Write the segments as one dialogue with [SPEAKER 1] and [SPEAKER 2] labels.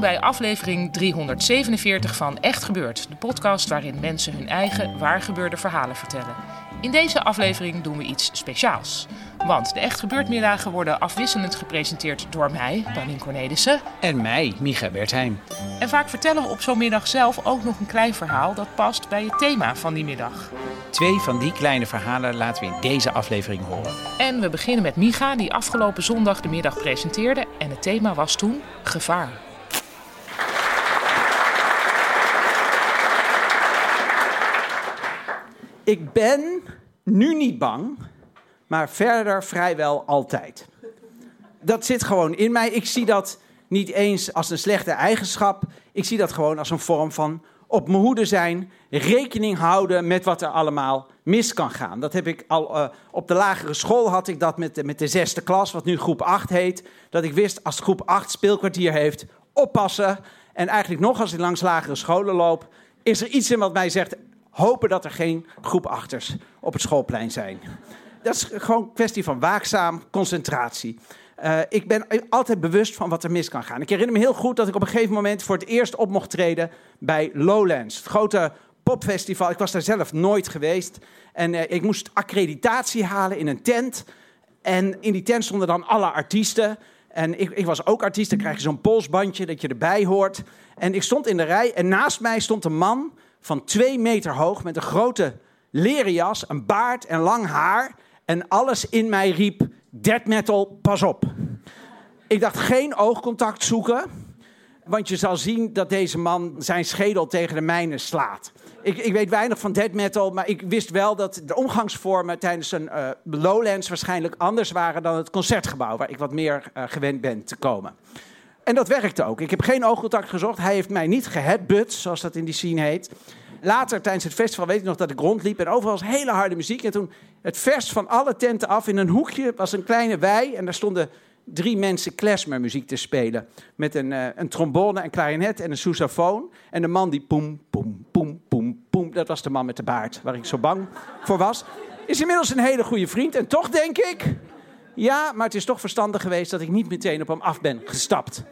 [SPEAKER 1] Welkom bij aflevering 347 van Echt Gebeurd, de podcast waarin mensen hun eigen waargebeurde verhalen vertellen. In deze aflevering doen we iets speciaals. Want de Echt Gebeurd middagen worden afwisselend gepresenteerd door mij, Paulien Cornelissen.
[SPEAKER 2] En mij, Micha Bertheim.
[SPEAKER 1] En vaak vertellen we op zo'n middag zelf ook nog een klein verhaal dat past bij het thema van die middag.
[SPEAKER 2] Twee van die kleine verhalen laten we in deze aflevering horen.
[SPEAKER 1] En we beginnen met Micha, die afgelopen zondag de middag presenteerde. En het thema was toen gevaar.
[SPEAKER 3] Ik ben nu niet bang, maar verder vrijwel altijd. Dat zit gewoon in mij. Ik zie dat niet eens als een slechte eigenschap. Ik zie dat gewoon als een vorm van op mijn hoede zijn, rekening houden met wat er allemaal mis kan gaan. Dat heb ik al uh, op de lagere school had ik dat met de, met de zesde klas, wat nu groep 8 heet. Dat ik wist als groep 8 speelkwartier heeft, oppassen. En eigenlijk nog als ik langs lagere scholen loop, is er iets in wat mij zegt: hopen dat er geen groep achters op het schoolplein zijn. Dat is gewoon een kwestie van waakzaam concentratie. Uh, ik ben altijd bewust van wat er mis kan gaan. Ik herinner me heel goed dat ik op een gegeven moment voor het eerst op mocht treden bij Lowlands, het grote popfestival. Ik was daar zelf nooit geweest. En uh, ik moest accreditatie halen in een tent. En in die tent stonden dan alle artiesten. En ik, ik was ook artiest, dan krijg je zo'n polsbandje dat je erbij hoort. En ik stond in de rij en naast mij stond een man van twee meter hoog met een grote leren jas, een baard en lang haar. En alles in mij riep, dead metal, pas op. Ik dacht geen oogcontact zoeken, want je zal zien dat deze man zijn schedel tegen de mijne slaat. Ik, ik weet weinig van dead metal, maar ik wist wel dat de omgangsvormen tijdens een uh, Lowlands waarschijnlijk anders waren dan het concertgebouw, waar ik wat meer uh, gewend ben te komen. En dat werkte ook. Ik heb geen oogcontact gezocht. Hij heeft mij niet geheadbutt, zoals dat in die scene heet. Later, tijdens het festival, weet ik nog dat ik rondliep en overal was hele harde muziek. En toen, het vers van alle tenten af, in een hoekje was een kleine wei. En daar stonden drie mensen klezmermuziek te spelen. Met een, uh, een trombone, een klarinet en een sousaphone. En de man die poem, poem, poem, poem, poem. Dat was de man met de baard, waar ik zo bang voor was. Is inmiddels een hele goede vriend. En toch denk ik, ja, maar het is toch verstandig geweest dat ik niet meteen op hem af ben gestapt.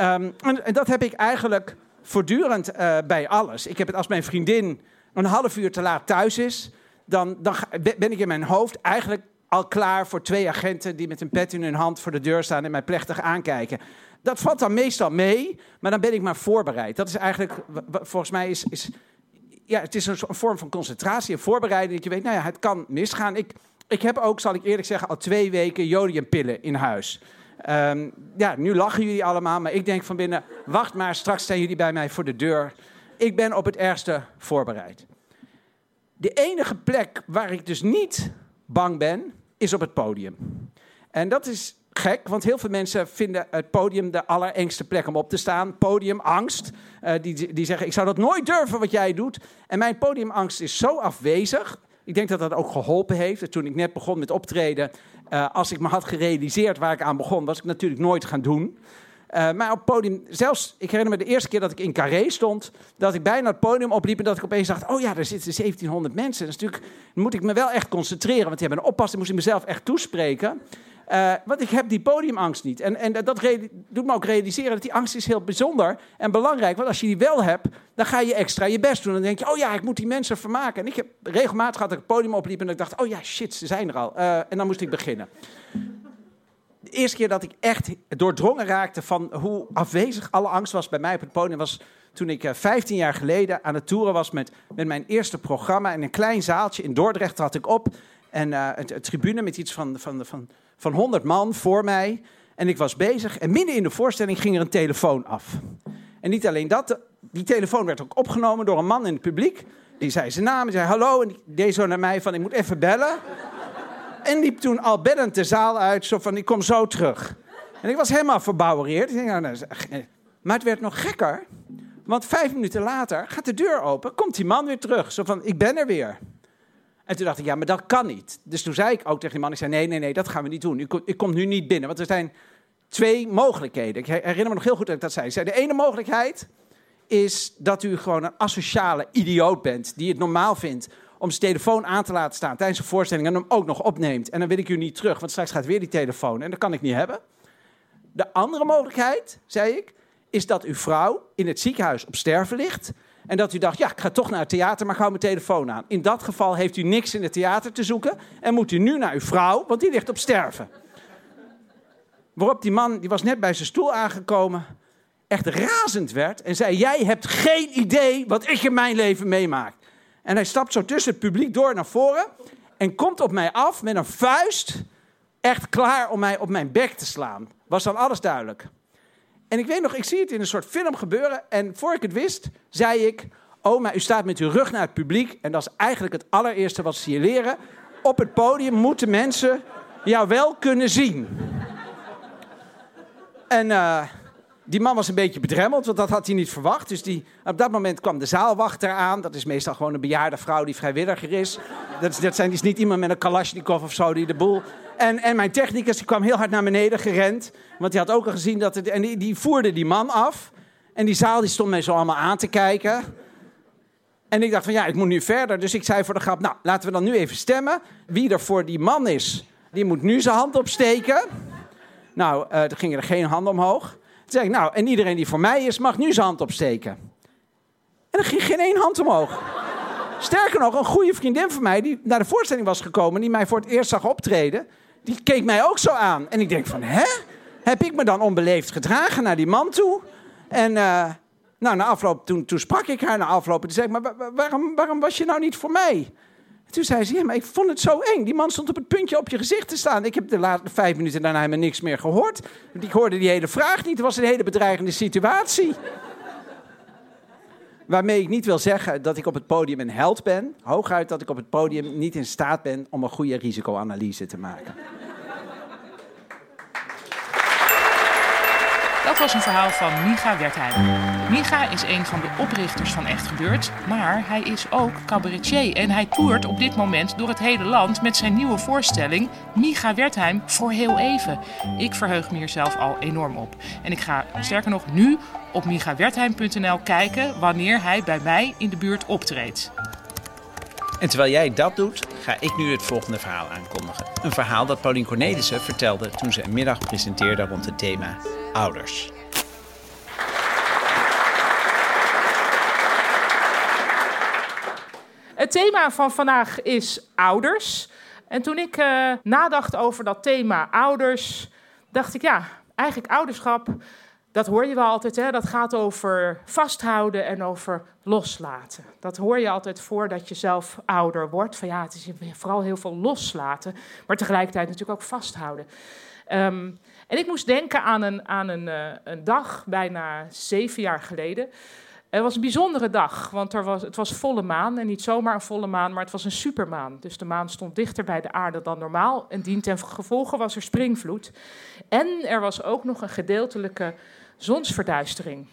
[SPEAKER 3] Um, en, dat heb ik eigenlijk voortdurend uh, bij alles. Ik heb het als mijn vriendin een half uur te laat thuis is, dan, dan ben ik in mijn hoofd eigenlijk al klaar voor twee agenten die met een pet in hun hand voor de deur staan en mij plechtig aankijken. Dat valt dan meestal mee, maar dan ben ik maar voorbereid. Dat is eigenlijk, volgens mij is, is ja, het is een, een vorm van concentratie en voorbereiding. Dat je weet, nou ja, het kan misgaan. Ik, ik heb ook, zal ik eerlijk zeggen, al twee weken jodiumpillen in huis. Um, ja, nu lachen jullie allemaal, maar ik denk van binnen, wacht maar, straks staan jullie bij mij voor de deur. Ik ben op het ergste voorbereid. De enige plek waar ik dus niet bang ben, is op het podium. En dat is gek, want heel veel mensen vinden het podium de allerengste plek om op te staan. Podiumangst. Uh, die, die zeggen, ik zou dat nooit durven wat jij doet. En mijn podiumangst is zo afwezig ik denk dat dat ook geholpen heeft. Toen ik net begon met optreden, uh, als ik me had gerealiseerd waar ik aan begon, was ik natuurlijk nooit gaan doen. Uh, maar op het podium, zelfs, ik herinner me de eerste keer dat ik in Carré stond, dat ik bijna het podium opliep en dat ik opeens dacht, oh ja, er zitten 1700 mensen. Dat is natuurlijk, dan moet ik me wel echt concentreren, want die hebben een oppas, dan moest ik mezelf echt toespreken. Uh, want ik heb die podiumangst niet. En, en dat doet me ook realiseren dat die angst is heel bijzonder en belangrijk. Want als je die wel hebt, dan ga je extra je best doen. Dan denk je, oh ja, ik moet die mensen vermaken. En ik heb regelmatig dat ik het podium opliep en ik dacht, oh ja, shit, ze zijn er al. Uh, en dan moest ik beginnen. De eerste keer dat ik echt doordrongen raakte van hoe afwezig alle angst was bij mij op het podium was toen ik uh, eh, 15 jaar geleden aan het toeren was met, met mijn eerste programma. In een klein zaaltje in Dordrecht had ik op. En een, een tribune met iets van, van, van van 100 man voor mij. En ik was bezig en midden in de voorstelling ging er een telefoon af. En niet alleen dat, die telefoon werd ook opgenomen door een man in het publiek. Die zei zijn naam, zei hallo. En die deed zo naar mij van, ik moet even bellen. En liep toen al bellend de zaal uit, zo van, ik kom zo terug. En ik was helemaal verbouwereerd. Nou, nou, maar het werd nog gekker. Want vijf minuten later gaat de deur open, komt die man weer terug. Zo van, ik ben er weer. En toen dacht ik, ja, maar dat kan niet. Dus toen zei ik ook tegen die man, ik zei, nee, nee, nee, dat gaan we niet doen. Ik kom, ik kom nu niet binnen, want er zijn twee mogelijkheden. Ik herinner me nog heel goed dat ik dat zei. Zei, de ene mogelijkheid is dat u gewoon een asociale idioot bent... die het normaal vindt om zijn telefoon aan te laten staan tijdens een voorstelling... en hem ook nog opneemt. En dan wil ik u niet terug, want straks gaat weer die telefoon. En dat kan ik niet hebben. De andere mogelijkheid, zei ik, is dat uw vrouw in het ziekenhuis op sterven ligt... En dat u dacht, ja, ik ga toch naar het theater, maar ik mijn telefoon aan. In dat geval heeft u niks in het theater te zoeken en moet u nu naar uw vrouw, want die ligt op sterven. Waarop die man, die was net bij zijn stoel aangekomen, echt razend werd en zei: Jij hebt geen idee wat ik in mijn leven meemaak. En hij stapt zo tussen het publiek door naar voren en komt op mij af met een vuist, echt klaar om mij op mijn bek te slaan. Was dan alles duidelijk. En ik weet nog, ik zie het in een soort film gebeuren. En voor ik het wist, zei ik: maar u staat met uw rug naar het publiek. En dat is eigenlijk het allereerste wat ze je leren. Op het podium moeten mensen jou wel kunnen zien. En uh, die man was een beetje bedremmeld, want dat had hij niet verwacht. Dus die, op dat moment kwam de zaalwachter aan. Dat is meestal gewoon een bejaarde vrouw die vrijwilliger is. Dat, is, dat zijn dus niet iemand met een kalasjnikov of zo die de boel... En, en mijn technicus die kwam heel hard naar beneden gerend. Want die had ook al gezien dat... Het, en die, die voerde die man af. En die zaal die stond mij zo allemaal aan te kijken. En ik dacht van ja, ik moet nu verder. Dus ik zei voor de grap, nou, laten we dan nu even stemmen. Wie er voor die man is, die moet nu zijn hand opsteken. Nou, uh, er gingen er geen handen omhoog. Toen zei ik, nou, en iedereen die voor mij is, mag nu zijn hand opsteken. En er ging geen één hand omhoog. Sterker nog, een goede vriendin van mij, die naar de voorstelling was gekomen, die mij voor het eerst zag optreden, die keek mij ook zo aan. En ik denk van, hè? Heb ik me dan onbeleefd gedragen naar die man toe? En uh, nou, na afloop, toen, toen sprak ik haar na afloop. En toen zei ik, maar waarom, waarom was je nou niet voor mij? Toen zei ze, ja, maar ik vond het zo eng. Die man stond op het puntje op je gezicht te staan. Ik heb de laatste vijf minuten daarna helemaal niks meer gehoord. Ik hoorde die hele vraag niet. Het was een hele bedreigende situatie. Waarmee ik niet wil zeggen dat ik op het podium een held ben. Hooguit dat ik op het podium niet in staat ben om een goede risicoanalyse te maken.
[SPEAKER 1] Dat was een verhaal van Micha Wertheim. Micha is een van de oprichters van Echt Gebeurd, maar hij is ook cabaretier. En hij toert op dit moment door het hele land met zijn nieuwe voorstelling Micha Wertheim voor heel even. Ik verheug me hier zelf al enorm op. En ik ga sterker nog nu op michawertheim.nl kijken wanneer hij bij mij in de buurt optreedt.
[SPEAKER 2] En terwijl jij dat doet, ga ik nu het volgende verhaal aankondigen. Een verhaal dat Paulien Cornelissen vertelde toen ze een middag presenteerde rond het thema ouders.
[SPEAKER 1] Het thema van vandaag is ouders. En toen ik uh, nadacht over dat thema ouders, dacht ik ja, eigenlijk ouderschap dat hoor je wel altijd, hè? dat gaat over vasthouden en over loslaten. Dat hoor je altijd voordat je zelf ouder wordt. Van ja, het is vooral heel veel loslaten, maar tegelijkertijd natuurlijk ook vasthouden. Um, en ik moest denken aan een, aan een, uh, een dag, bijna zeven jaar geleden. Het was een bijzondere dag, want er was, het was volle maan. En niet zomaar een volle maan, maar het was een supermaan. Dus de maan stond dichter bij de aarde dan normaal. En dien ten gevolge was er springvloed. En er was ook nog een gedeeltelijke zonsverduistering.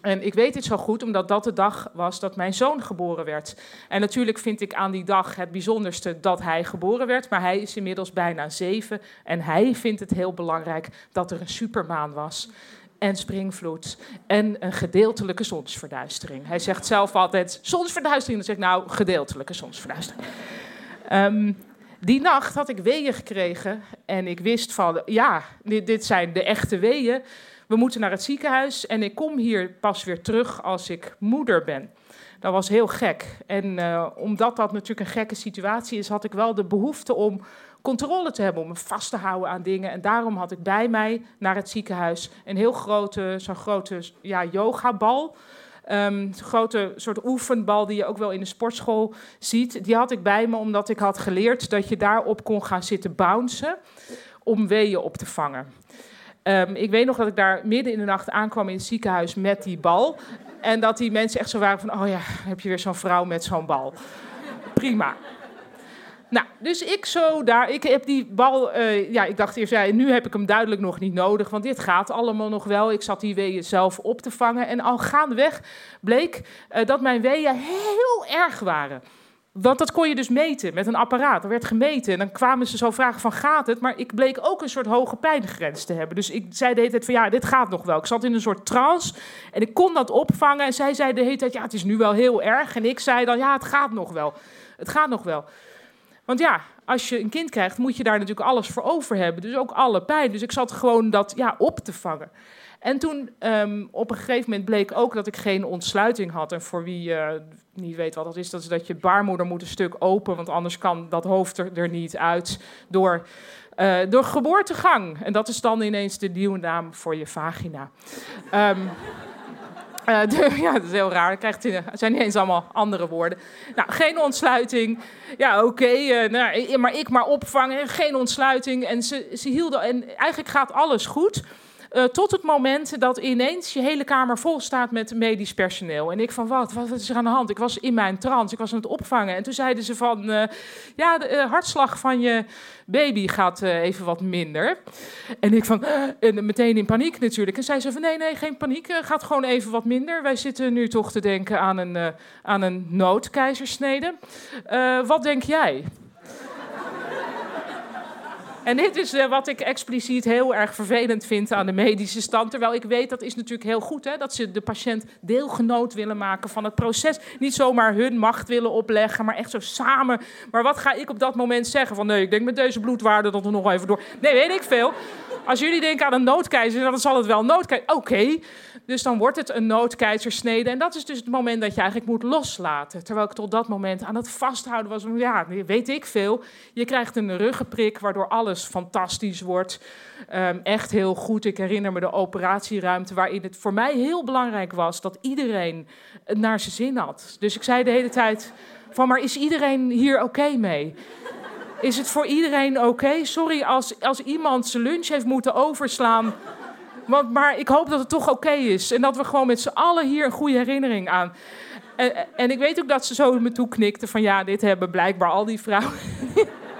[SPEAKER 1] En ik weet dit zo goed omdat dat de dag was dat mijn zoon geboren werd. En natuurlijk vind ik aan die dag het bijzonderste dat hij geboren werd. Maar hij is inmiddels bijna zeven. En hij vindt het heel belangrijk dat er een supermaan was. En springvloed. En een gedeeltelijke zonsverduistering. Hij zegt zelf altijd zonsverduistering. Dan zeg ik nou gedeeltelijke zonsverduistering. Um, die nacht had ik weeën gekregen. En ik wist van ja, dit, dit zijn de echte weeën we moeten naar het ziekenhuis en ik kom hier pas weer terug als ik moeder ben. Dat was heel gek. En uh, omdat dat natuurlijk een gekke situatie is, had ik wel de behoefte om controle te hebben, om me vast te houden aan dingen. En daarom had ik bij mij naar het ziekenhuis een heel grote, zo'n grote ja, yogabal. Um, grote soort oefenbal die je ook wel in de sportschool ziet. Die had ik bij me omdat ik had geleerd dat je daarop kon gaan zitten bouncen om weeën op te vangen. Um, ik weet nog dat ik daar midden in de nacht aankwam in het ziekenhuis met die bal. En dat die mensen echt zo waren van, oh ja, heb je weer zo'n vrouw met zo'n bal. Prima. Nou, dus ik zo daar, ik heb die bal, uh, ja, ik dacht eerst, ja, nu heb ik hem duidelijk nog niet nodig, want dit gaat allemaal nog wel. Ik zat die weeën zelf op te vangen en al gaandeweg bleek uh, dat mijn weeën heel erg waren. Want dat kon je dus meten met een apparaat. Er werd gemeten en dan kwamen ze zo vragen van gaat het? Maar ik bleek ook een soort hoge pijngrens te hebben. Dus ik zei de hele tijd van ja, dit gaat nog wel. Ik zat in een soort trance en ik kon dat opvangen. En zij zei de hele tijd ja, het is nu wel heel erg. En ik zei dan ja, het gaat nog wel. Het gaat nog wel. Want ja, als je een kind krijgt, moet je daar natuurlijk alles voor over hebben. Dus ook alle pijn. Dus ik zat gewoon dat ja, op te vangen. En toen um, op een gegeven moment bleek ook dat ik geen ontsluiting had. En voor wie uh, niet weet wat dat is, dat is dat je baarmoeder moet een stuk open, want anders kan dat hoofd er, er niet uit door, uh, door geboortegang. En dat is dan ineens de nieuwe naam voor je vagina. Um, de, ja, dat is heel raar. Krijgt, zijn niet eens allemaal andere woorden. Nou, geen ontsluiting. Ja, oké. Uh, nou, maar ik maar opvangen. Geen ontsluiting. En ze, ze hielden. En eigenlijk gaat alles goed. Uh, tot het moment dat ineens je hele kamer vol staat met medisch personeel. En ik van, wat? Wat is er aan de hand? Ik was in mijn trance, ik was aan het opvangen. En toen zeiden ze van, uh, ja, de uh, hartslag van je baby gaat even wat minder. En ik van, en meteen in paniek natuurlijk. En zei ze van, nee, nee, geen paniek, gaat gewoon even wat minder. Wij zitten nu toch te denken aan een, aan een noodkeizersnede. wat denk jij? En dit is uh, wat ik expliciet heel erg vervelend vind aan de medische stand. Terwijl ik weet, dat is natuurlijk heel goed, hè, dat ze de patiënt deelgenoot willen maken van het proces. Niet zomaar hun macht willen opleggen, maar echt zo samen. Maar wat ga ik op dat moment zeggen? Van nee, ik denk met deze bloedwaarde dat we nog even door. Nee, weet ik veel. Als jullie denken aan een noodkeizer, dan zal het wel noodkeizer. Oké. Dus dan wordt het een noodkeizersnede. En dat is dus het moment dat je eigenlijk moet loslaten. Terwijl ik tot dat moment aan het vasthouden was. Ja, weet ik veel. Je krijgt een ruggenprik waardoor alles fantastisch wordt. Um, echt heel goed. Ik herinner me de operatieruimte waarin het voor mij heel belangrijk was dat iedereen het naar zijn zin had. Dus ik zei de hele tijd van, maar is iedereen hier oké mee? Is het voor iedereen oké? Sorry als, als iemand zijn lunch heeft moeten overslaan want, maar ik hoop dat het toch oké is. En dat we gewoon met z'n allen hier een goede herinnering aan. En, en ik weet ook dat ze zo me toe knikten van ja, dit hebben blijkbaar al die vrouwen.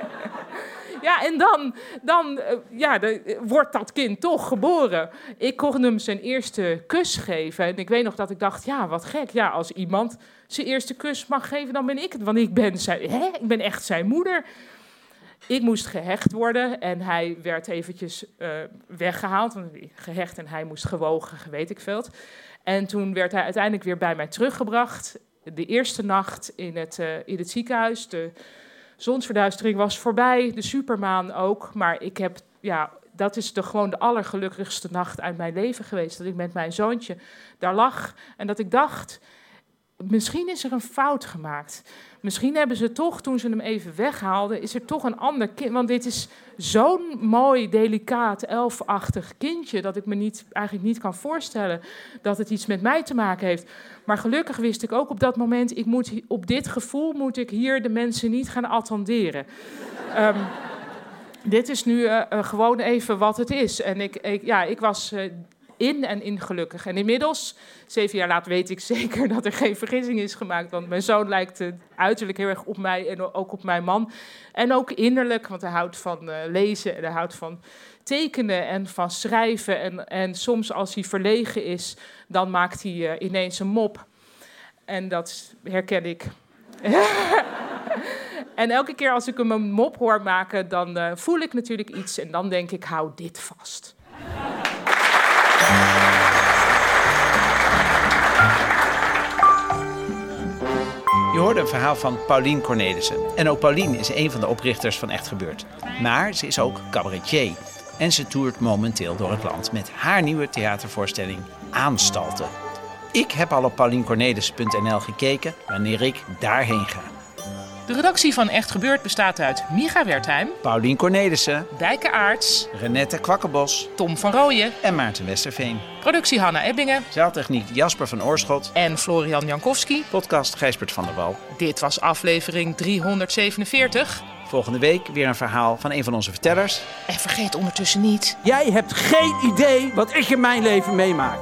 [SPEAKER 1] ja, en dan, dan eh, ja, de, wordt dat kind toch geboren. Ik kon hem zijn eerste kus geven. En ik weet nog dat ik dacht, ja, wat gek. Ja, als iemand zijn eerste kus mag geven, dan ben ik het. Want ik ben, zijn, hè? Ik ben echt zijn moeder. Ik moest gehecht worden en hij werd eventjes uh, weggehaald. Gehecht en hij moest gewogen, weet ik veel. En toen werd hij uiteindelijk weer bij mij teruggebracht. De eerste nacht in het, uh, in het ziekenhuis. De zonsverduistering was voorbij, de supermaan ook. Maar ik heb, ja, dat is de, gewoon de allergelukkigste nacht uit mijn leven geweest. Dat ik met mijn zoontje daar lag en dat ik dacht, misschien is er een fout gemaakt. Misschien hebben ze toch, toen ze hem even weghaalden, is er toch een ander kind. Want dit is zo'n mooi, delicaat, elfachtig kindje. dat ik me niet, eigenlijk niet kan voorstellen dat het iets met mij te maken heeft. Maar gelukkig wist ik ook op dat moment: ik moet, op dit gevoel moet ik hier de mensen niet gaan attenderen. um, dit is nu uh, uh, gewoon even wat het is. En ik, ja, ik was. Uh, in en in gelukkig. En inmiddels, zeven jaar later, weet ik zeker dat er geen vergissing is gemaakt. Want mijn zoon lijkt uiterlijk heel erg op mij en ook op mijn man. En ook innerlijk, want hij houdt van uh, lezen en hij houdt van tekenen en van schrijven. En, en soms als hij verlegen is, dan maakt hij uh, ineens een mop. En dat herken ik. en elke keer als ik hem een mop hoor maken, dan voel ik natuurlijk iets. En dan denk ik, hou dit vast.
[SPEAKER 2] Je hoorde een verhaal van Paulien Cornelissen. En ook Paulien is een van de oprichters van Echt Gebeurd. Maar ze is ook cabaretier. En ze toert momenteel door het land met haar nieuwe theatervoorstelling Aanstalten. Ik heb al op pauliencornelissen.nl gekeken wanneer ik daarheen ga.
[SPEAKER 1] De redactie van Echt Gebeurd bestaat uit Micha Wertheim,
[SPEAKER 2] Paulien Cornelissen,
[SPEAKER 1] Dijke Aarts,
[SPEAKER 2] Renette Kwakkenbos,
[SPEAKER 1] Tom van Rooyen
[SPEAKER 2] en Maarten Westerveen.
[SPEAKER 1] Productie Hanna Ebbingen.
[SPEAKER 2] Zaaltechniek Jasper van Oorschot.
[SPEAKER 1] En Florian Jankowski.
[SPEAKER 2] Podcast Gijsbert van der Wal.
[SPEAKER 1] Dit was aflevering 347.
[SPEAKER 2] Volgende week weer een verhaal van een van onze vertellers.
[SPEAKER 1] En vergeet ondertussen niet...
[SPEAKER 3] Jij hebt geen idee wat ik in mijn leven meemaak.